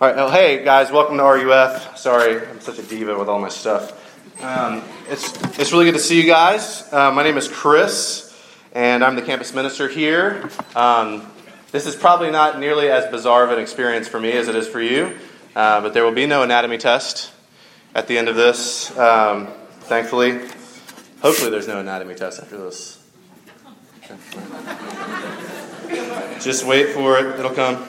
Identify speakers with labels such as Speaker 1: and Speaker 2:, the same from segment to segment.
Speaker 1: All right, well, hey guys, welcome to RUF. Sorry, I'm such a diva with all my stuff. Um, it's it's really good to see you guys. Uh, my name is Chris, and I'm the campus minister here. Um, this is probably not nearly as bizarre of an experience for me as it is for you, uh, but there will be no anatomy test at the end of this. Um, thankfully, hopefully, there's no anatomy test after this. Just wait for it; it'll come.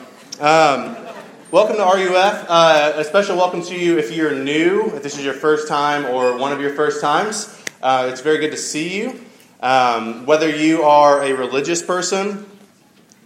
Speaker 1: Welcome to RUF. Uh, a special welcome to you if you're new, if this is your first time or one of your first times. Uh, it's very good to see you. Um, whether you are a religious person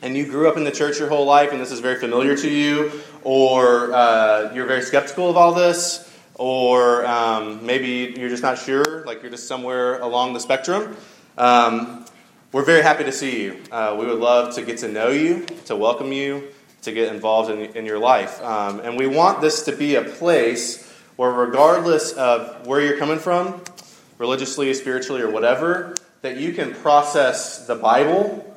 Speaker 1: and you grew up in the church your whole life and this is very familiar to you, or uh, you're very skeptical of all this, or um, maybe you're just not sure, like you're just somewhere along the spectrum, um, we're very happy to see you. Uh, we would love to get to know you, to welcome you to get involved in, in your life. Um, and we want this to be a place where, regardless of where you're coming from, religiously, spiritually, or whatever, that you can process the Bible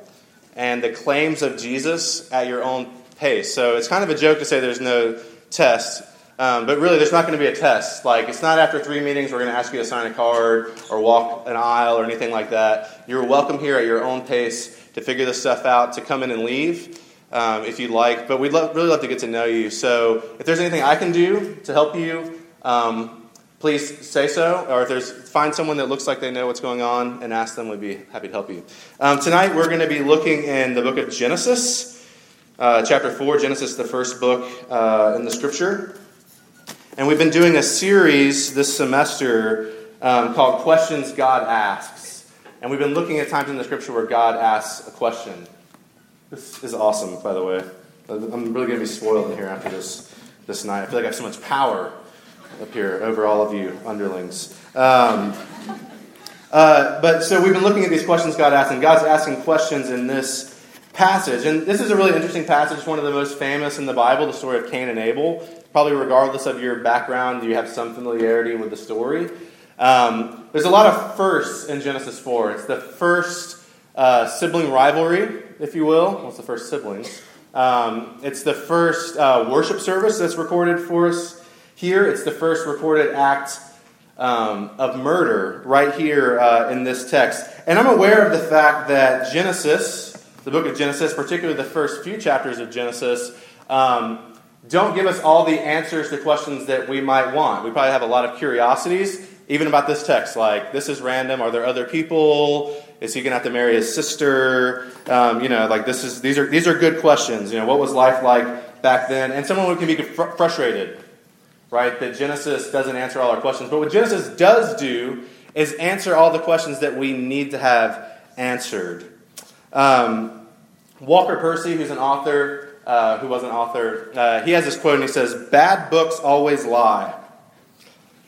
Speaker 1: and the claims of Jesus at your own pace. So it's kind of a joke to say there's no test. Um, but really, there's not going to be a test. Like, it's not after three meetings we're going to ask you to sign a card or walk an aisle or anything like that. You're welcome here at your own pace to figure this stuff out, to come in and leave um, if you'd like. But we'd really love to get to know you. So if there's anything I can do to help you, um, please say so. Or if there's find someone that looks like they know what's going on and ask them. We'd be happy to help you. Um, tonight we're going to be looking in the book of Genesis, uh, chapter four. Genesis, the first book uh, in the Scripture. And we've been doing a series this semester um, called Questions God Asks. And we've been looking at times in the Scripture where God asks a question. This is awesome, by the way. I'm really going to be spoiled in here after this, this night. I feel like I have so much power up here over all of you underlings. Um, uh, but so we've been looking at these questions God asked, and God's asking questions in this passage. And this is a really interesting passage, one of the most famous in the Bible, the story of Cain and Abel. Probably, regardless of your background, you have some familiarity with the story. Um, there's a lot of firsts in Genesis 4. It's the first uh, sibling rivalry, if you will. What's the first siblings? Um, it's the first uh, worship service that's recorded for us here. It's the first recorded act um, of murder right here uh, in this text. And I'm aware of the fact that Genesis, the book of Genesis, particularly the first few chapters of Genesis, um, don't give us all the answers to questions that we might want. We probably have a lot of curiosities, even about this text, like, this is random. Are there other people? Is he going to have to marry his sister? Um, you know, like this is these are these are good questions. You know, what was life like back then? And someone can be fr- frustrated, right? That Genesis doesn't answer all our questions. But what Genesis does do is answer all the questions that we need to have answered. Um, Walker Percy, who's an author, uh, who was an author, uh, he has this quote and he says, "Bad books always lie.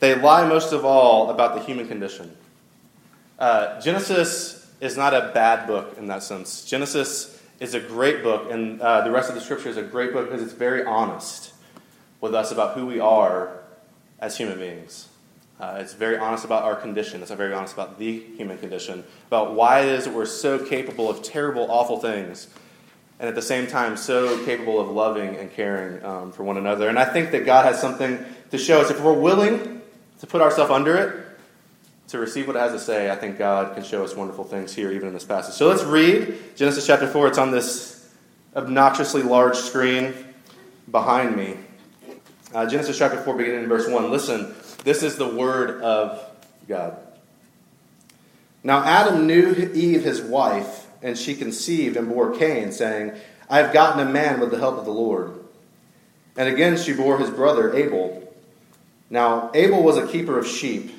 Speaker 1: They lie most of all about the human condition." Uh, Genesis is not a bad book in that sense. Genesis is a great book, and uh, the rest of the scripture is a great book because it's very honest with us about who we are as human beings. Uh, it's very honest about our condition. It's very honest about the human condition, about why it is that we're so capable of terrible, awful things, and at the same time so capable of loving and caring um, for one another. And I think that God has something to show us if we're willing to put ourselves under it to receive what it has to say, I think God can show us wonderful things here, even in this passage. So let's read Genesis chapter 4. It's on this obnoxiously large screen behind me. Uh, Genesis chapter 4, beginning in verse 1. Listen, this is the word of God. Now Adam knew Eve, his wife, and she conceived and bore Cain, saying, I have gotten a man with the help of the Lord. And again she bore his brother Abel. Now Abel was a keeper of sheep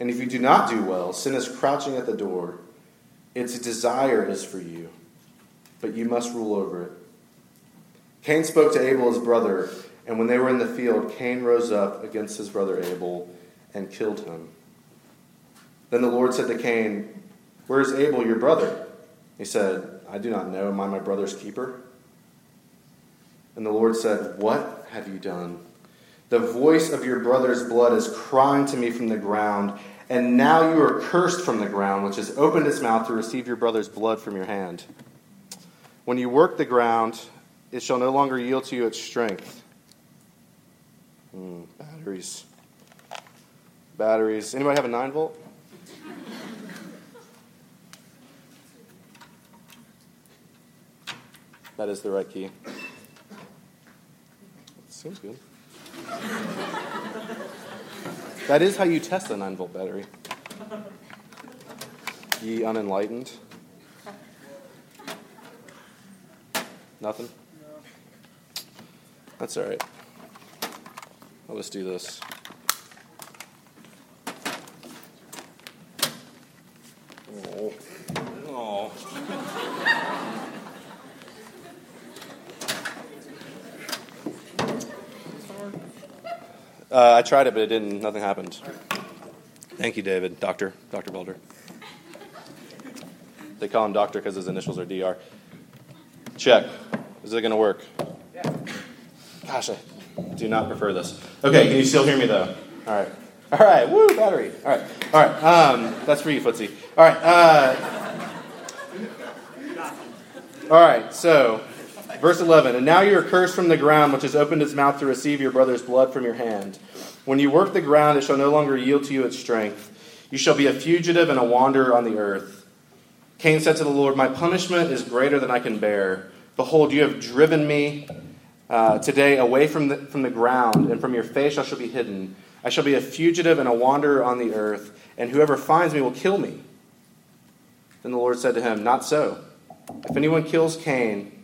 Speaker 1: And if you do not do well, sin is crouching at the door. Its desire is for you, but you must rule over it. Cain spoke to Abel his brother, And when they were in the field, Cain rose up against his brother Abel and killed him. Then the Lord said to Cain, Where is Abel, your brother? He said, I do not know. Am I my brother's keeper? And the Lord said, What have you done? The voice of your brother's blood is crying to me from the ground, and now you are cursed from the ground, which has opened its mouth to receive your brother's blood from your hand. When you work the ground, it shall no longer yield to you its strength. Mm, batteries. Batteries. Anybody have a 9 volt? That is the right key. Seems good. That is how you test a 9 volt battery. Ye unenlightened. Nothing? That's all right. Well, let's do this. Oh. Oh. Uh, I tried it, but it didn't. Nothing happened. Thank you, David. Doctor. Dr. Boulder. They call him doctor because his initials are DR. Check. Is it going to work? Gosh, I do not prefer this. Okay, can you still hear me though? All right. All right. Woo, battery. All right. All right. Um, that's for you, Footsie. All right. Uh, all right. So Verse 11 And now you are cursed from the ground, which has opened its mouth to receive your brother's blood from your hand. When you work the ground, it shall no longer yield to you its strength. You shall be a fugitive and a wanderer on the earth. Cain said to the Lord, My punishment is greater than I can bear. Behold, you have driven me uh, today away from the, from the ground, and from your face I shall be hidden. I shall be a fugitive and a wanderer on the earth, and whoever finds me will kill me. Then the Lord said to him, Not so. If anyone kills Cain,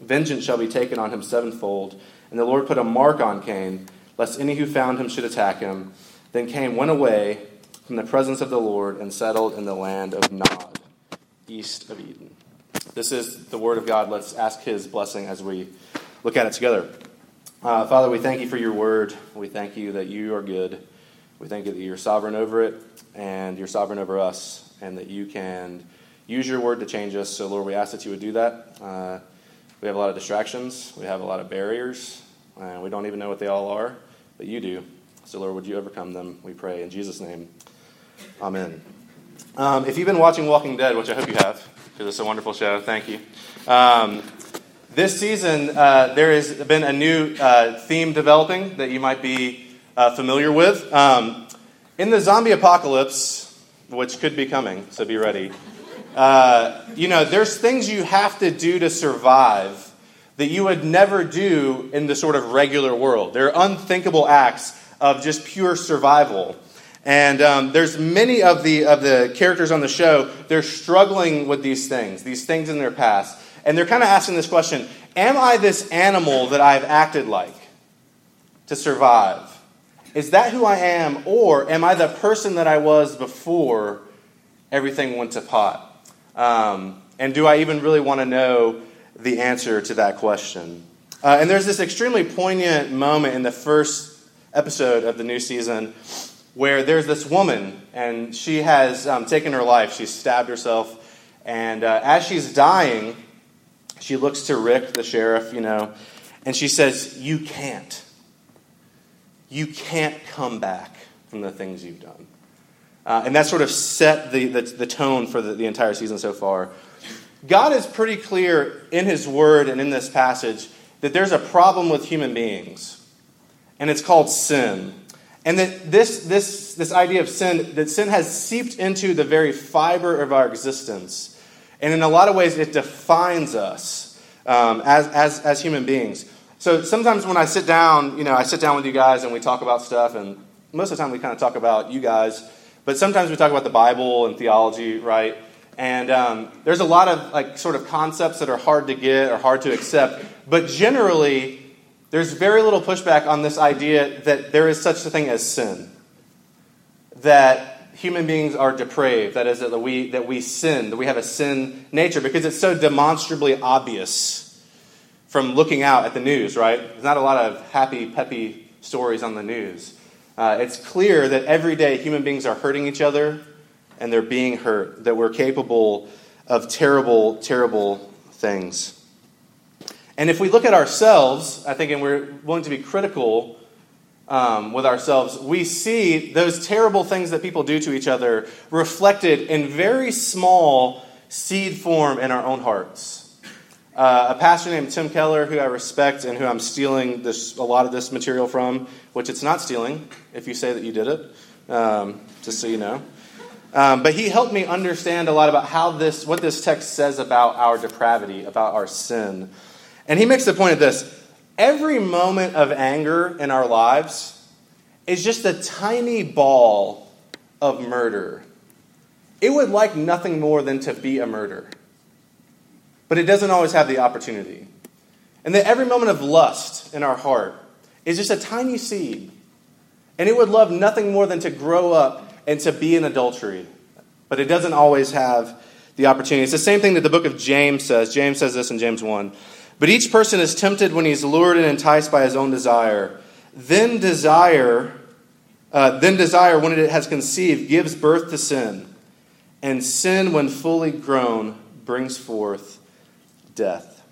Speaker 1: Vengeance shall be taken on him sevenfold. And the Lord put a mark on Cain, lest any who found him should attack him. Then Cain went away from the presence of the Lord and settled in the land of Nod, east of Eden. This is the word of God. Let's ask his blessing as we look at it together. Uh, Father, we thank you for your word. We thank you that you are good. We thank you that you're sovereign over it and you're sovereign over us, and that you can use your word to change us. So, Lord, we ask that you would do that. Uh, we have a lot of distractions, we have a lot of barriers, and we don't even know what they all are, but you do. So, Lord, would you overcome them? We pray in Jesus' name. Amen. Um, if you've been watching Walking Dead, which I hope you have, because it's a wonderful show, thank you. Um, this season, uh, there has been a new uh, theme developing that you might be uh, familiar with. Um, in the zombie apocalypse, which could be coming, so be ready. Uh, you know, there's things you have to do to survive that you would never do in the sort of regular world. They're unthinkable acts of just pure survival. And um, there's many of the, of the characters on the show, they're struggling with these things, these things in their past. And they're kind of asking this question Am I this animal that I've acted like to survive? Is that who I am? Or am I the person that I was before everything went to pot? Um, and do I even really want to know the answer to that question? Uh, and there's this extremely poignant moment in the first episode of the new season where there's this woman, and she has um, taken her life. She's stabbed herself. And uh, as she's dying, she looks to Rick, the sheriff, you know, and she says, You can't. You can't come back from the things you've done. Uh, and that sort of set the, the, the tone for the, the entire season so far. God is pretty clear in His Word and in this passage that there's a problem with human beings, and it's called sin. And that this, this, this idea of sin, that sin has seeped into the very fiber of our existence. And in a lot of ways, it defines us um, as, as, as human beings. So sometimes when I sit down, you know, I sit down with you guys and we talk about stuff, and most of the time we kind of talk about you guys but sometimes we talk about the Bible and theology, right? And um, there's a lot of like sort of concepts that are hard to get or hard to accept. But generally, there's very little pushback on this idea that there is such a thing as sin. That human beings are depraved. That is, that we, that we sin, that we have a sin nature, because it's so demonstrably obvious from looking out at the news, right? There's not a lot of happy, peppy stories on the news. Uh, it's clear that every day human beings are hurting each other and they're being hurt, that we're capable of terrible, terrible things. And if we look at ourselves, I think, and we're willing to be critical um, with ourselves, we see those terrible things that people do to each other reflected in very small seed form in our own hearts. Uh, a pastor named Tim Keller, who I respect and who I'm stealing this, a lot of this material from, which it's not stealing if you say that you did it, um, just so you know. Um, but he helped me understand a lot about how this, what this text says about our depravity, about our sin. And he makes the point of this every moment of anger in our lives is just a tiny ball of murder. It would like nothing more than to be a murder, but it doesn't always have the opportunity. And that every moment of lust in our heart is just a tiny seed, and it would love nothing more than to grow up and to be in adultery, but it doesn't always have the opportunity. It's the same thing that the book of James says. James says this in James 1. But each person is tempted when he's lured and enticed by his own desire. Then desire, uh, then desire, when it has conceived, gives birth to sin. And sin, when fully grown, brings forth death.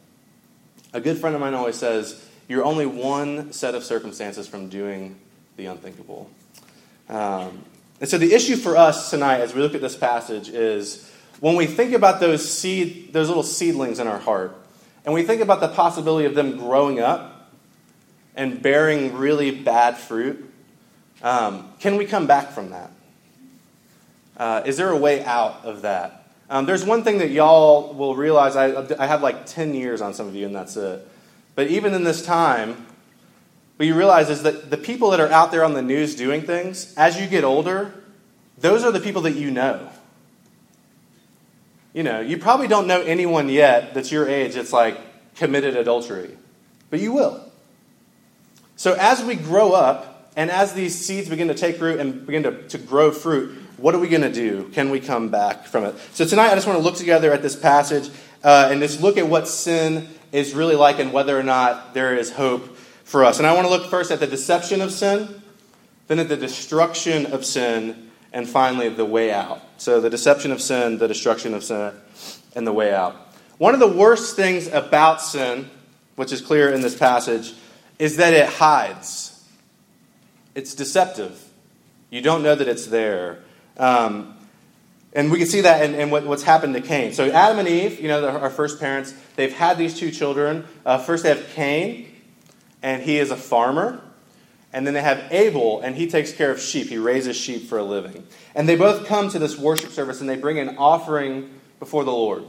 Speaker 1: A good friend of mine always says, You're only one set of circumstances from doing the unthinkable. Um, and so the issue for us tonight, as we look at this passage, is when we think about those seed, those little seedlings in our heart, and we think about the possibility of them growing up and bearing really bad fruit, um, can we come back from that? Uh, is there a way out of that? Um, there's one thing that y'all will realize. I, I have like 10 years on some of you, and that's it. But even in this time, what you realize is that the people that are out there on the news doing things, as you get older, those are the people that you know. You know, you probably don't know anyone yet that's your age that's like committed adultery, but you will. So as we grow up and as these seeds begin to take root and begin to, to grow fruit, what are we going to do? Can we come back from it? So tonight I just want to look together at this passage uh, and just look at what sin is really like and whether or not there is hope for us. And I want to look first at the deception of sin, then at the destruction of sin, and finally the way out. So the deception of sin, the destruction of sin, and the way out. One of the worst things about sin, which is clear in this passage, is that it hides. It's deceptive. You don't know that it's there. Um, and we can see that in, in what, what's happened to Cain. So Adam and Eve, you know, our first parents, they've had these two children. Uh, first, they have Cain, and he is a farmer. And then they have Abel, and he takes care of sheep. He raises sheep for a living. And they both come to this worship service and they bring an offering before the Lord.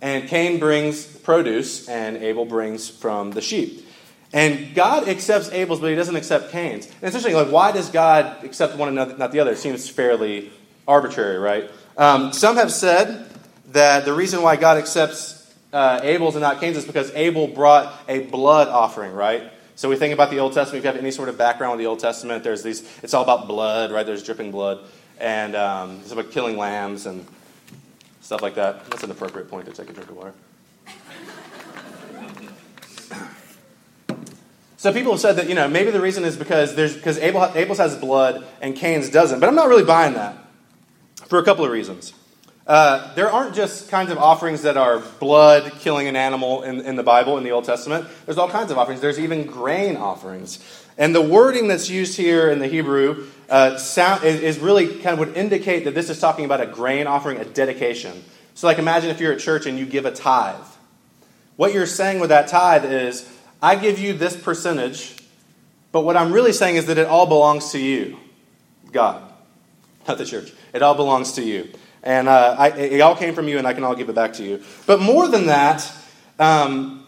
Speaker 1: And Cain brings produce, and Abel brings from the sheep. And God accepts Abel's, but he doesn't accept Cain's. And it's interesting, like, why does God accept one another, not the other? It seems fairly arbitrary, right? Um, some have said that the reason why God accepts uh, Abel's and not Cain's is because Abel brought a blood offering, right? So we think about the Old Testament. If you have any sort of background with the Old Testament, there's these. It's all about blood, right? There's dripping blood, and um, it's about killing lambs and stuff like that. That's an appropriate point to take a drink of water. So people have said that you know maybe the reason is because there's because Abel Abel's has blood and Cain's doesn't, but I'm not really buying that for a couple of reasons. Uh, there aren't just kinds of offerings that are blood killing an animal in, in the Bible, in the Old Testament. There's all kinds of offerings. There's even grain offerings. And the wording that's used here in the Hebrew uh, sound, is, is, really kind of would indicate that this is talking about a grain offering, a dedication. So, like, imagine if you're at church and you give a tithe. What you're saying with that tithe is, I give you this percentage, but what I'm really saying is that it all belongs to you, God, not the church. It all belongs to you. And uh, I, it all came from you, and I can all give it back to you. But more than that, um,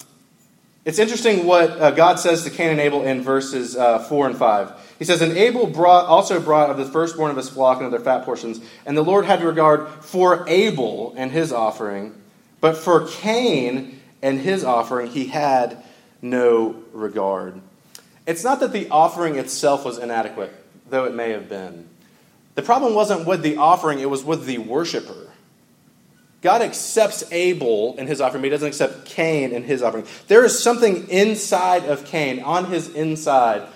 Speaker 1: it's interesting what uh, God says to Cain and Abel in verses uh, 4 and 5. He says, And Abel brought, also brought of the firstborn of his flock and of their fat portions, and the Lord had regard for Abel and his offering, but for Cain and his offering he had no regard. It's not that the offering itself was inadequate, though it may have been. The problem wasn't with the offering, it was with the worshiper. God accepts Abel in his offering, but he doesn't accept Cain in his offering. There is something inside of Cain, on his inside,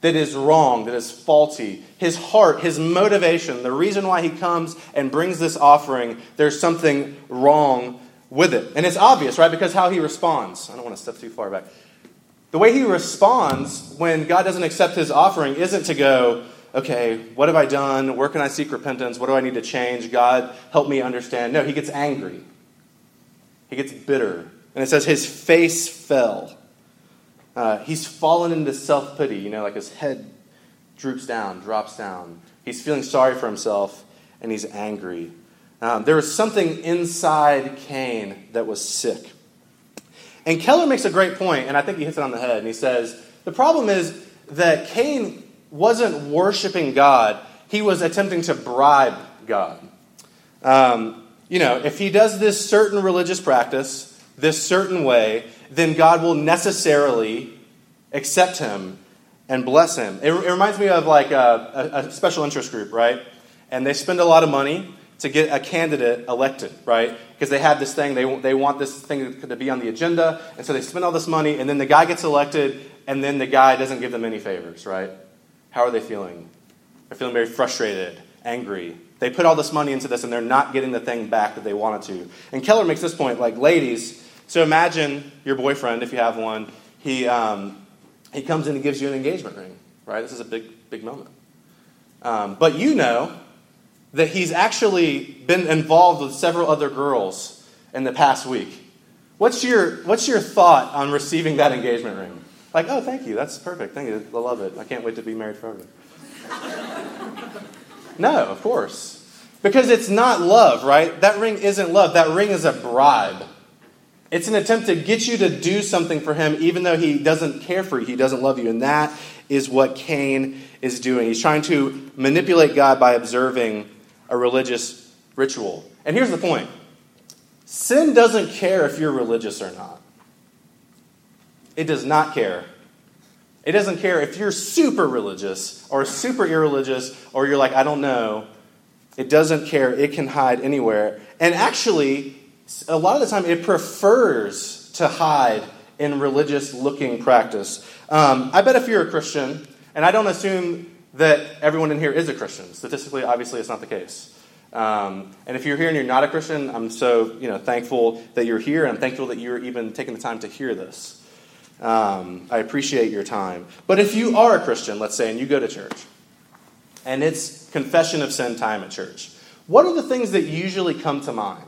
Speaker 1: that is wrong, that is faulty. His heart, his motivation, the reason why he comes and brings this offering, there's something wrong with it. And it's obvious, right? Because how he responds. I don't want to step too far back. The way he responds when God doesn't accept his offering isn't to go, okay, what have I done? Where can I seek repentance? What do I need to change? God, help me understand. No, he gets angry. He gets bitter. And it says his face fell. Uh, he's fallen into self pity, you know, like his head droops down, drops down. He's feeling sorry for himself, and he's angry. Um, there was something inside Cain that was sick. And Keller makes a great point, and I think he hits it on the head. And he says the problem is that Cain wasn't worshiping God, he was attempting to bribe God. Um, you know, if he does this certain religious practice, this certain way, then God will necessarily accept him and bless him. It, it reminds me of like a, a, a special interest group, right? And they spend a lot of money to get a candidate elected, right? Because they have this thing, they, they want this thing to be on the agenda, and so they spend all this money, and then the guy gets elected, and then the guy doesn't give them any favors, right? How are they feeling? They're feeling very frustrated, angry. They put all this money into this, and they're not getting the thing back that they wanted to. And Keller makes this point like, ladies, so imagine your boyfriend, if you have one, he, um, he comes in and gives you an engagement ring, right? This is a big, big moment. Um, but you know that he's actually been involved with several other girls in the past week. What's your, what's your thought on receiving that engagement ring? Like, oh, thank you. That's perfect. Thank you. I love it. I can't wait to be married forever. no, of course. Because it's not love, right? That ring isn't love. That ring is a bribe. It's an attempt to get you to do something for him, even though he doesn't care for you, he doesn't love you. And that is what Cain is doing. He's trying to manipulate God by observing a religious ritual. And here's the point sin doesn't care if you're religious or not, it does not care. It doesn't care if you're super religious or super irreligious or you're like, I don't know. It doesn't care. It can hide anywhere. And actually, a lot of the time it prefers to hide in religious looking practice. Um, I bet if you're a Christian, and I don't assume that everyone in here is a Christian, statistically, obviously, it's not the case. Um, and if you're here and you're not a Christian, I'm so you know thankful that you're here, and I'm thankful that you're even taking the time to hear this. Um, I appreciate your time. But if you are a Christian, let's say, and you go to church, and it's confession of sin time at church, what are the things that usually come to mind?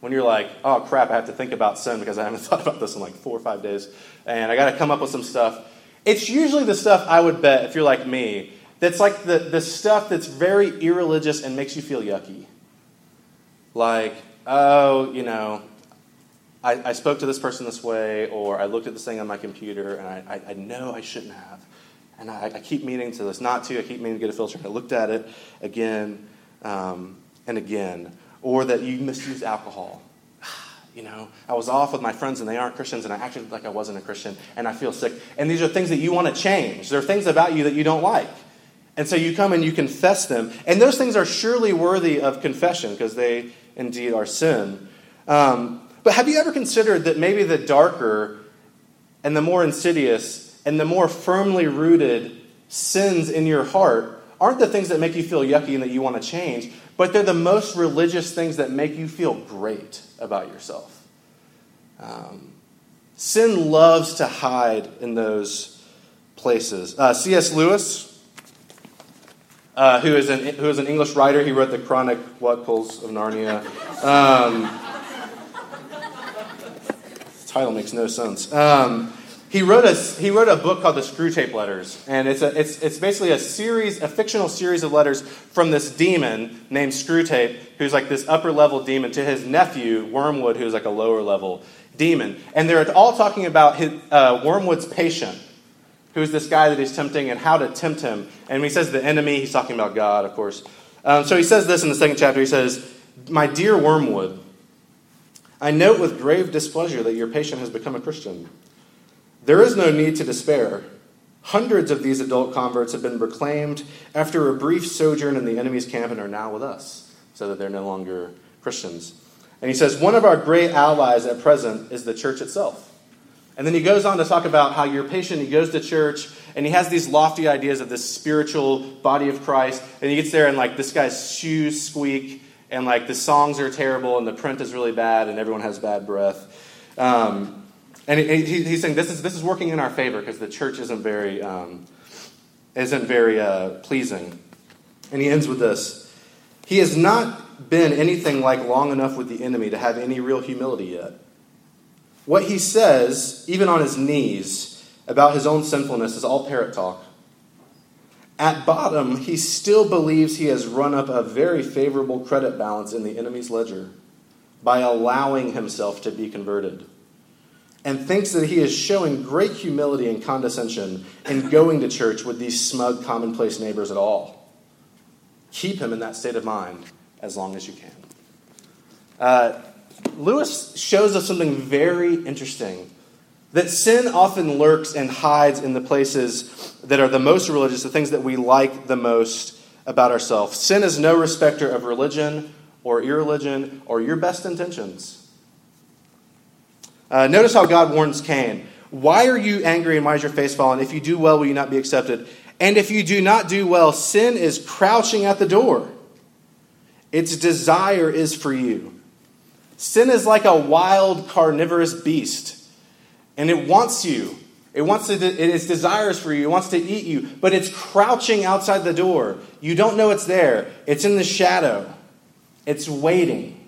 Speaker 1: when you're like, oh crap, I have to think about sin because I haven't thought about this in like four or five days, and I got to come up with some stuff. It's usually the stuff I would bet, if you're like me, that's like the, the stuff that's very irreligious and makes you feel yucky. Like, oh, you know, I, I spoke to this person this way, or I looked at this thing on my computer and I, I, I know I shouldn't have. And I, I, keep meaning to this not to, I keep meaning to get a filter. And I looked at it again um, and again or that you misuse alcohol. You know, I was off with my friends and they aren't Christians, and I acted like I wasn't a Christian, and I feel sick. And these are things that you want to change. There are things about you that you don't like. And so you come and you confess them. And those things are surely worthy of confession because they indeed are sin. Um, but have you ever considered that maybe the darker and the more insidious and the more firmly rooted sins in your heart aren't the things that make you feel yucky and that you want to change, but they're the most religious things that make you feel great about yourself. Um, sin loves to hide in those places. Uh, C.S. Lewis, uh, who, is an, who is an English writer, he wrote the Chronic Chronicles of Narnia. Um, title makes no sense. Um, he wrote a he wrote a book called the Screwtape Letters, and it's a it's it's basically a series, a fictional series of letters from this demon named Screwtape, who's like this upper level demon, to his nephew Wormwood, who's like a lower level demon, and they're all talking about his, uh, Wormwood's patient, who's this guy that he's tempting, and how to tempt him. And when he says the enemy, he's talking about God, of course. Um, so he says this in the second chapter. He says, "My dear Wormwood, I note with grave displeasure that your patient has become a Christian." There is no need to despair. Hundreds of these adult converts have been reclaimed after a brief sojourn in the enemy's camp and are now with us, so that they're no longer Christians. And he says, One of our great allies at present is the church itself. And then he goes on to talk about how you're patient. He goes to church and he has these lofty ideas of this spiritual body of Christ. And he gets there and like this guy's shoes squeak and like the songs are terrible and the print is really bad and everyone has bad breath. Um, and he, he, he's saying this is, this is working in our favor because the church isn't very, um, isn't very uh, pleasing. And he ends with this He has not been anything like long enough with the enemy to have any real humility yet. What he says, even on his knees, about his own sinfulness is all parrot talk. At bottom, he still believes he has run up a very favorable credit balance in the enemy's ledger by allowing himself to be converted, and thinks that he is showing great humility and condescension in going to church with these smug, commonplace neighbors at all. Keep him in that state of mind as long as you can. Uh, Lewis shows us something very interesting that sin often lurks and hides in the places that are the most religious, the things that we like the most about ourselves. Sin is no respecter of religion or irreligion or your best intentions. Uh, notice how God warns Cain. Why are you angry and why is your face fallen? If you do well, will you not be accepted? And if you do not do well, sin is crouching at the door. Its desire is for you Sin is like a wild carnivorous beast, and it wants you. It wants to, it is desires for you. It wants to eat you, but it's crouching outside the door. You don't know it's there. It's in the shadow. It's waiting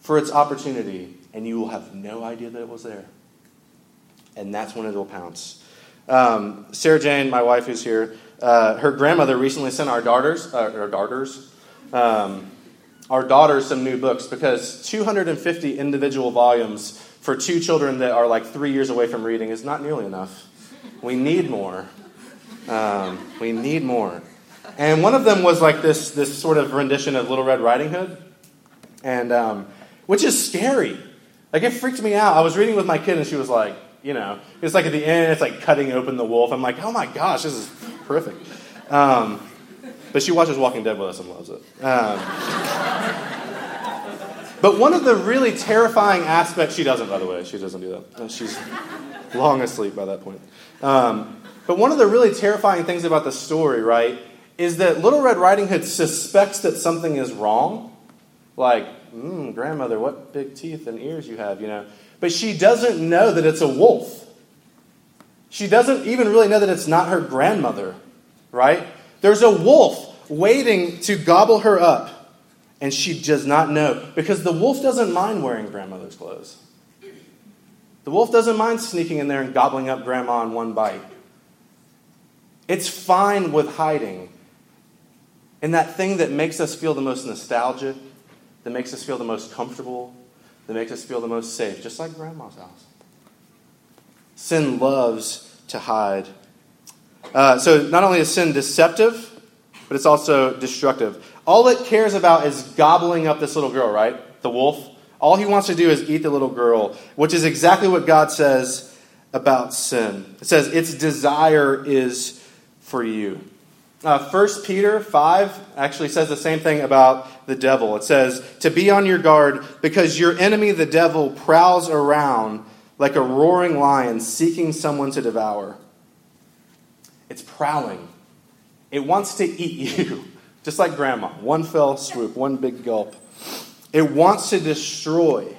Speaker 1: for its opportunity, and you will have no idea that it was there. And that's when it will pounce. Um, Sarah Jane, my wife who's here, uh, her grandmother recently sent our daughters, uh, our daughters, um, our daughters some new books because 250 individual volumes for two children that are like three years away from reading is not nearly enough. We need more. Um, we need more. And one of them was like this, this sort of rendition of Little Red Riding Hood, and um, which is scary. Like it freaked me out. I was reading with my kid, and she was like, you know, it's like at the end, it's like cutting open the wolf. I'm like, oh my gosh, this is horrific. Um, but she watches Walking Dead with us and loves it. Um, but one of the really terrifying aspects, she doesn't, by the way, she doesn't do that. Uh, she's long asleep by that point. Um, but one of the really terrifying things about the story, right, is that Little Red Riding Hood suspects that something is wrong. Like, mm, grandmother, what big teeth and ears you have, you know. But she doesn't know that it's a wolf. She doesn't even really know that it's not her grandmother, right? There's a wolf waiting to gobble her up, and she does not know because the wolf doesn't mind wearing grandmother's clothes. The wolf doesn't mind sneaking in there and gobbling up grandma in one bite. It's fine with hiding And that thing that makes us feel the most nostalgic, that makes us feel the most comfortable, that makes us feel the most safe, just like grandma's house. Sin loves to hide uh, so not only is sin deceptive, but it's also destructive. All it cares about is gobbling up this little girl, right? The wolf. All he wants to do is eat the little girl, which is exactly what God says about sin. It says its desire is for you. Uh, 1 Peter 5 actually says the same thing about the devil. It says, To be on your guard because your enemy, the devil, prowls around like a roaring lion seeking someone to devour. It's prowling. It wants to eat you, just like grandma. One fell swoop, one big gulp. It wants to destroy.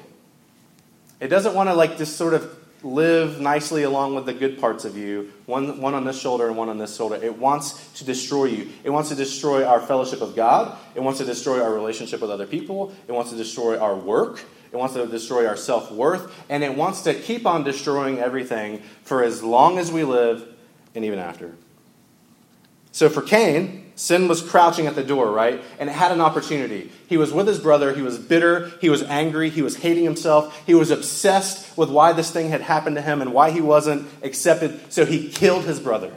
Speaker 1: It doesn't want to like just sort of live nicely along with the good parts of you, one, one on this shoulder and one on this shoulder. It wants to destroy you. It wants to destroy our fellowship of God. It wants to destroy our relationship with other people. It wants to destroy our work. It wants to destroy our self worth. And it wants to keep on destroying everything for as long as we live and even after. So for Cain, sin was crouching at the door, right? And it had an opportunity. He was with his brother. He was bitter. He was angry. He was hating himself. He was obsessed with why this thing had happened to him and why he wasn't accepted. So he killed his brother.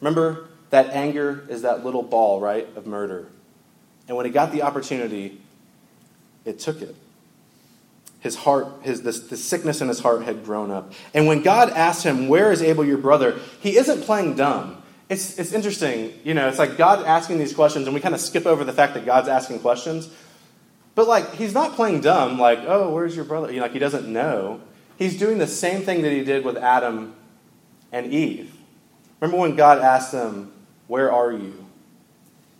Speaker 1: Remember, that anger is that little ball, right, of murder. And when he got the opportunity, it took it. His heart, his, the, the sickness in his heart had grown up. And when God asked him, Where is Abel, your brother? He isn't playing dumb. It's, it's interesting. You know, it's like God asking these questions, and we kind of skip over the fact that God's asking questions. But like he's not playing dumb, like, oh, where's your brother? You know, like he doesn't know. He's doing the same thing that he did with Adam and Eve. Remember when God asked them, Where are you?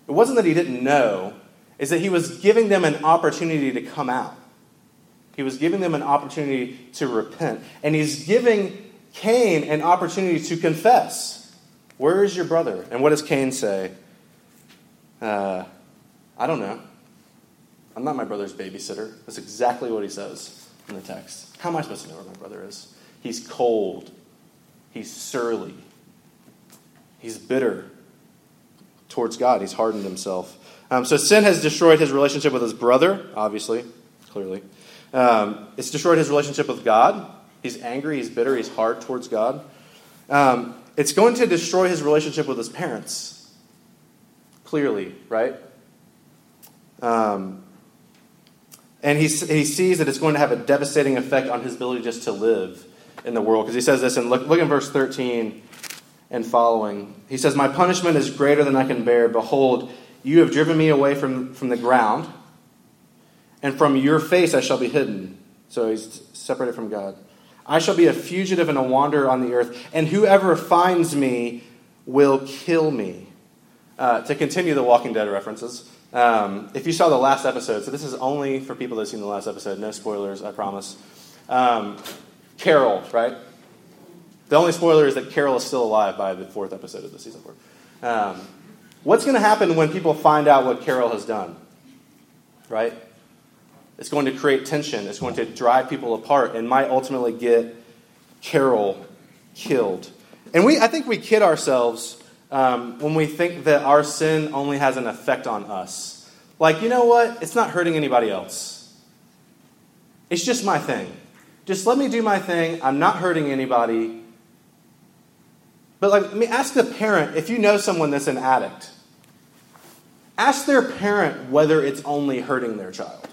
Speaker 1: It wasn't that he didn't know, it's that he was giving them an opportunity to come out. He was giving them an opportunity to repent. And he's giving Cain an opportunity to confess. Where is your brother? And what does Cain say? Uh, I don't know. I'm not my brother's babysitter. That's exactly what he says in the text. How am I supposed to know where my brother is? He's cold. He's surly. He's bitter towards God. He's hardened himself. Um, so sin has destroyed his relationship with his brother, obviously, clearly. Um, it's destroyed his relationship with God. He's angry, he's bitter, he's hard towards God. Um, it's going to destroy his relationship with his parents, clearly, right? Um, and he, he sees that it's going to have a devastating effect on his ability just to live in the world. Because he says this, and look, look in verse 13 and following. He says, My punishment is greater than I can bear. Behold, you have driven me away from, from the ground, and from your face I shall be hidden. So he's separated from God. I shall be a fugitive and a wanderer on the earth, and whoever finds me will kill me. Uh, to continue the Walking Dead references, um, if you saw the last episode, so this is only for people that have seen the last episode, no spoilers, I promise. Um, Carol, right? The only spoiler is that Carol is still alive by the fourth episode of the season four. Um, what's going to happen when people find out what Carol has done? Right? It's going to create tension. It's going to drive people apart and might ultimately get Carol killed. And we, I think we kid ourselves um, when we think that our sin only has an effect on us. Like, you know what? It's not hurting anybody else. It's just my thing. Just let me do my thing. I'm not hurting anybody. But like, let me ask the parent if you know someone that's an addict. Ask their parent whether it's only hurting their child.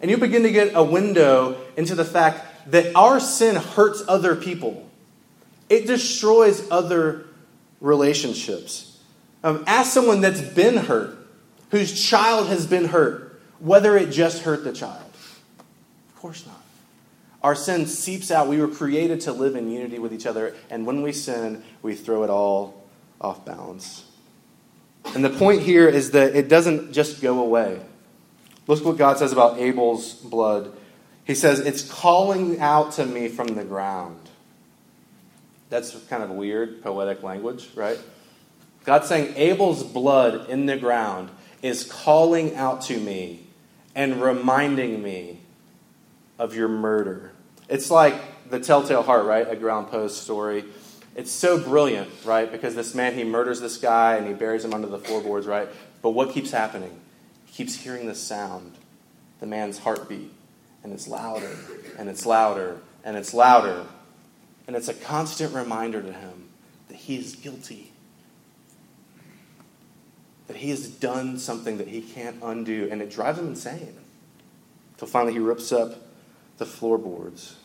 Speaker 1: And you begin to get a window into the fact that our sin hurts other people. It destroys other relationships. Um, ask someone that's been hurt, whose child has been hurt, whether it just hurt the child. Of course not. Our sin seeps out. We were created to live in unity with each other, and when we sin, we throw it all off balance. And the point here is that it doesn't just go away. Look what God says about Abel's blood. He says, It's calling out to me from the ground. That's kind of weird, poetic language, right? God's saying, Abel's blood in the ground is calling out to me and reminding me of your murder. It's like the Telltale Heart, right? A ground post story. It's so brilliant, right? Because this man, he murders this guy and he buries him under the floorboards, right? But what keeps happening? Keeps hearing the sound, the man's heartbeat, and it's louder, and it's louder, and it's louder. And it's a constant reminder to him that he is guilty, that he has done something that he can't undo, and it drives him insane. Until finally he rips up the floorboards.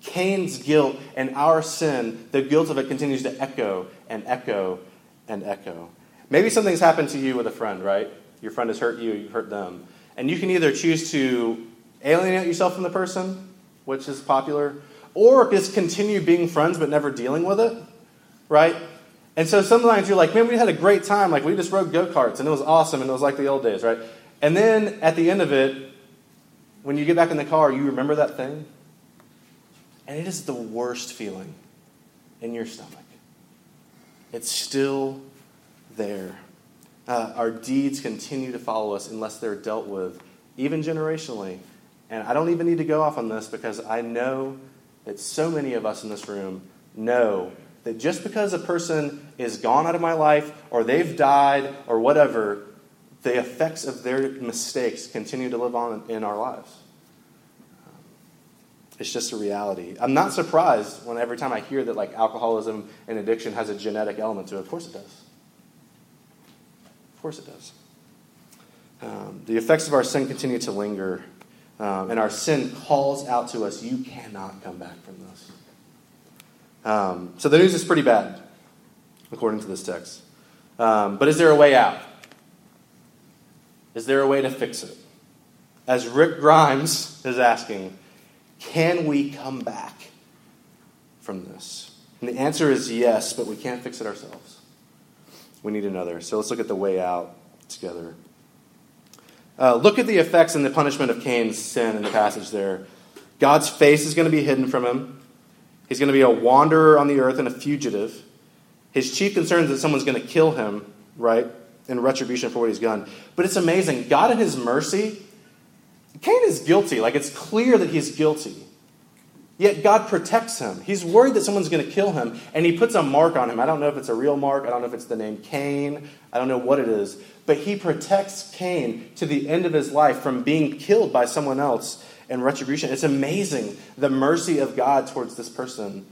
Speaker 1: Cain's guilt and our sin, the guilt of it continues to echo and echo and echo. Maybe something's happened to you with a friend, right? Your friend has hurt you, you've hurt them. And you can either choose to alienate yourself from the person, which is popular, or just continue being friends but never dealing with it, right? And so sometimes you're like, man, we had a great time. Like, we just rode go karts and it was awesome and it was like the old days, right? And then at the end of it, when you get back in the car, you remember that thing. And it is the worst feeling in your stomach. It's still there uh, our deeds continue to follow us unless they're dealt with, even generationally. And I don't even need to go off on this because I know that so many of us in this room know that just because a person is gone out of my life or they've died or whatever, the effects of their mistakes continue to live on in our lives. It's just a reality. I'm not surprised when every time I hear that like alcoholism and addiction has a genetic element to it. Of course it does. Of course it does. Um, the effects of our sin continue to linger, um, and our sin calls out to us, You cannot come back from this. Um, so the news is pretty bad, according to this text. Um, but is there a way out? Is there a way to fix it? As Rick Grimes is asking, can we come back from this? And the answer is yes, but we can't fix it ourselves. We need another. So let's look at the way out together. Uh, look at the effects and the punishment of Cain's sin in the passage there. God's face is going to be hidden from him. He's going to be a wanderer on the earth and a fugitive. His chief concern is that someone's going to kill him, right, in retribution for what he's done. But it's amazing. God, in his mercy, Cain is guilty. Like, it's clear that he's guilty. Yet God protects him. He's worried that someone's going to kill him, and he puts a mark on him. I don't know if it's a real mark. I don't know if it's the name Cain. I don't know what it is. But he protects Cain to the end of his life from being killed by someone else in retribution. It's amazing the mercy of God towards this person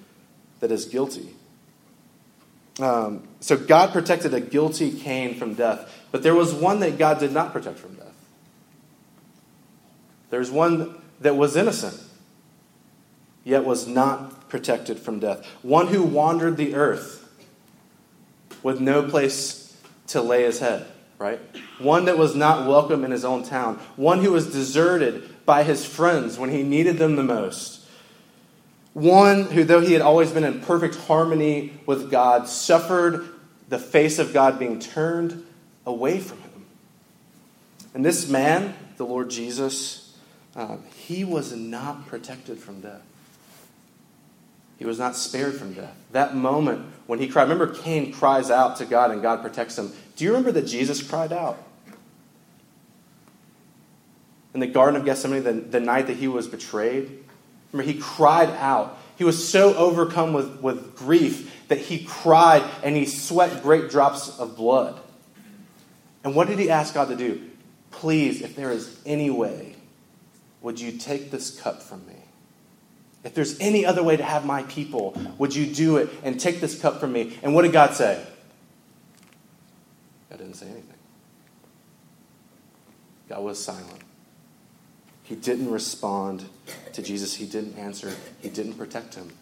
Speaker 1: that is guilty. Um, so God protected a guilty Cain from death, but there was one that God did not protect from death. There's one that was innocent yet was not protected from death. One who wandered the earth with no place to lay his head, right? One that was not welcome in his own town. One who was deserted by his friends when he needed them the most. One who, though he had always been in perfect harmony with God, suffered the face of God being turned away from him. And this man, the Lord Jesus, uh, he was not protected from death. He was not spared from death. That moment when he cried, remember Cain cries out to God and God protects him. Do you remember that Jesus cried out? In the Garden of Gethsemane, the, the night that he was betrayed, remember he cried out. He was so overcome with, with grief that he cried and he sweat great drops of blood. And what did he ask God to do? Please, if there is any way, would you take this cup from me? If there's any other way to have my people, would you do it and take this cup from me? And what did God say? God didn't say anything. God was silent. He didn't respond to Jesus. He didn't answer. He didn't protect him.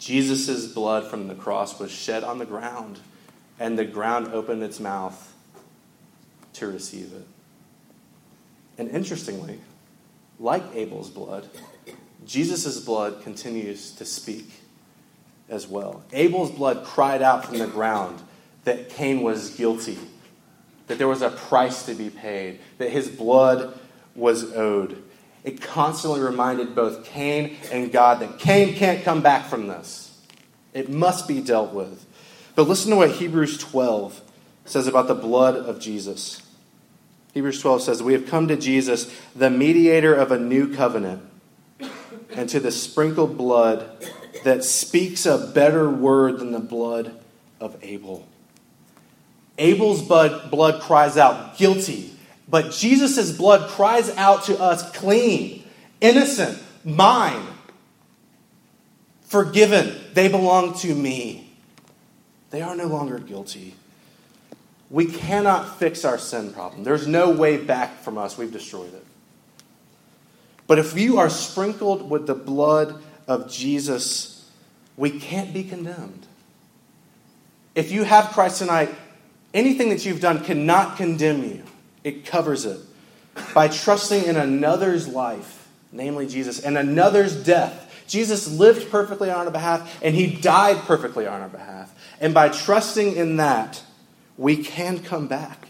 Speaker 1: Jesus' blood from the cross was shed on the ground, and the ground opened its mouth to receive it. And interestingly, like Abel's blood, Jesus' blood continues to speak as well. Abel's blood cried out from the ground that Cain was guilty, that there was a price to be paid, that his blood was owed. It constantly reminded both Cain and God that Cain can't come back from this. It must be dealt with. But listen to what Hebrews 12 says about the blood of Jesus. Hebrews 12 says, We have come to Jesus, the mediator of a new covenant and to the sprinkled blood that speaks a better word than the blood of Abel. Abel's blood, cries out guilty, but Jesus' blood cries out to us clean, innocent, mine, forgiven. They belong to me. They are no longer guilty. We cannot fix our sin problem. There's no way back from us. We've destroyed it. But if you are sprinkled with the blood of Jesus, we can't be condemned. If you have Christ tonight, anything that you've done cannot condemn you, it covers it. By trusting in another's life, namely Jesus, and another's death. Jesus lived perfectly on our behalf, and he died perfectly on our behalf. And by trusting in that, we can come back.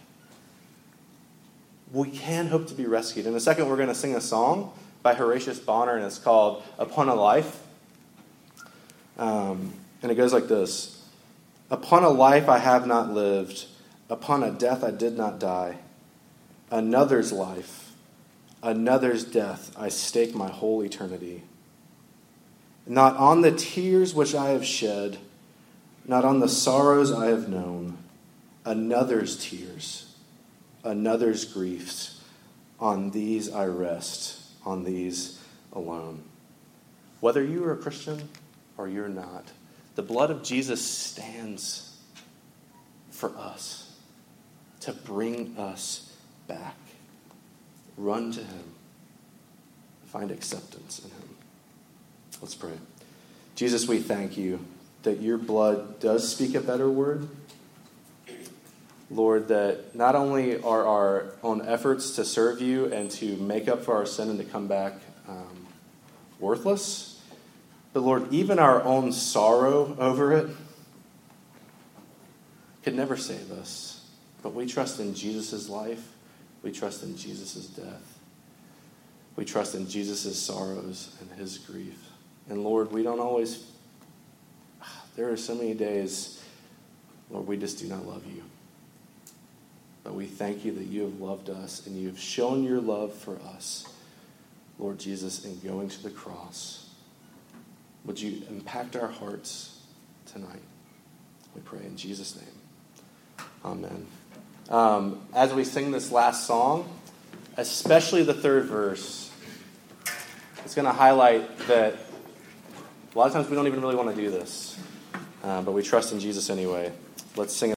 Speaker 1: We can hope to be rescued. In a second, we're going to sing a song by Horatius Bonar, and it's called Upon a Life. Um, and it goes like this Upon a life I have not lived, upon a death I did not die, another's life, another's death, I stake my whole eternity. Not on the tears which I have shed, not on the sorrows I have known, another's tears, another's griefs, on these I rest on these alone. Whether you are a Christian or you're not, the blood of Jesus stands for us to bring us back. Run to Him, find acceptance in Him. Let's pray. Jesus, we thank you that your blood does speak a better word. Lord, that not only are our own efforts to serve you and to make up for our sin and to come back um, worthless, but Lord, even our own sorrow over it could never save us. But we trust in Jesus' life, we trust in Jesus' death, we trust in Jesus' sorrows and his grief. And Lord, we don't always, there are so many days, Lord, we just do not love you. But we thank you that you have loved us and you have shown your love for us, Lord Jesus, in going to the cross. Would you impact our hearts tonight? We pray in Jesus' name. Amen. Um, as we sing this last song, especially the third verse, it's going to highlight that a lot of times we don't even really want to do this, uh, but we trust in Jesus anyway. Let's sing.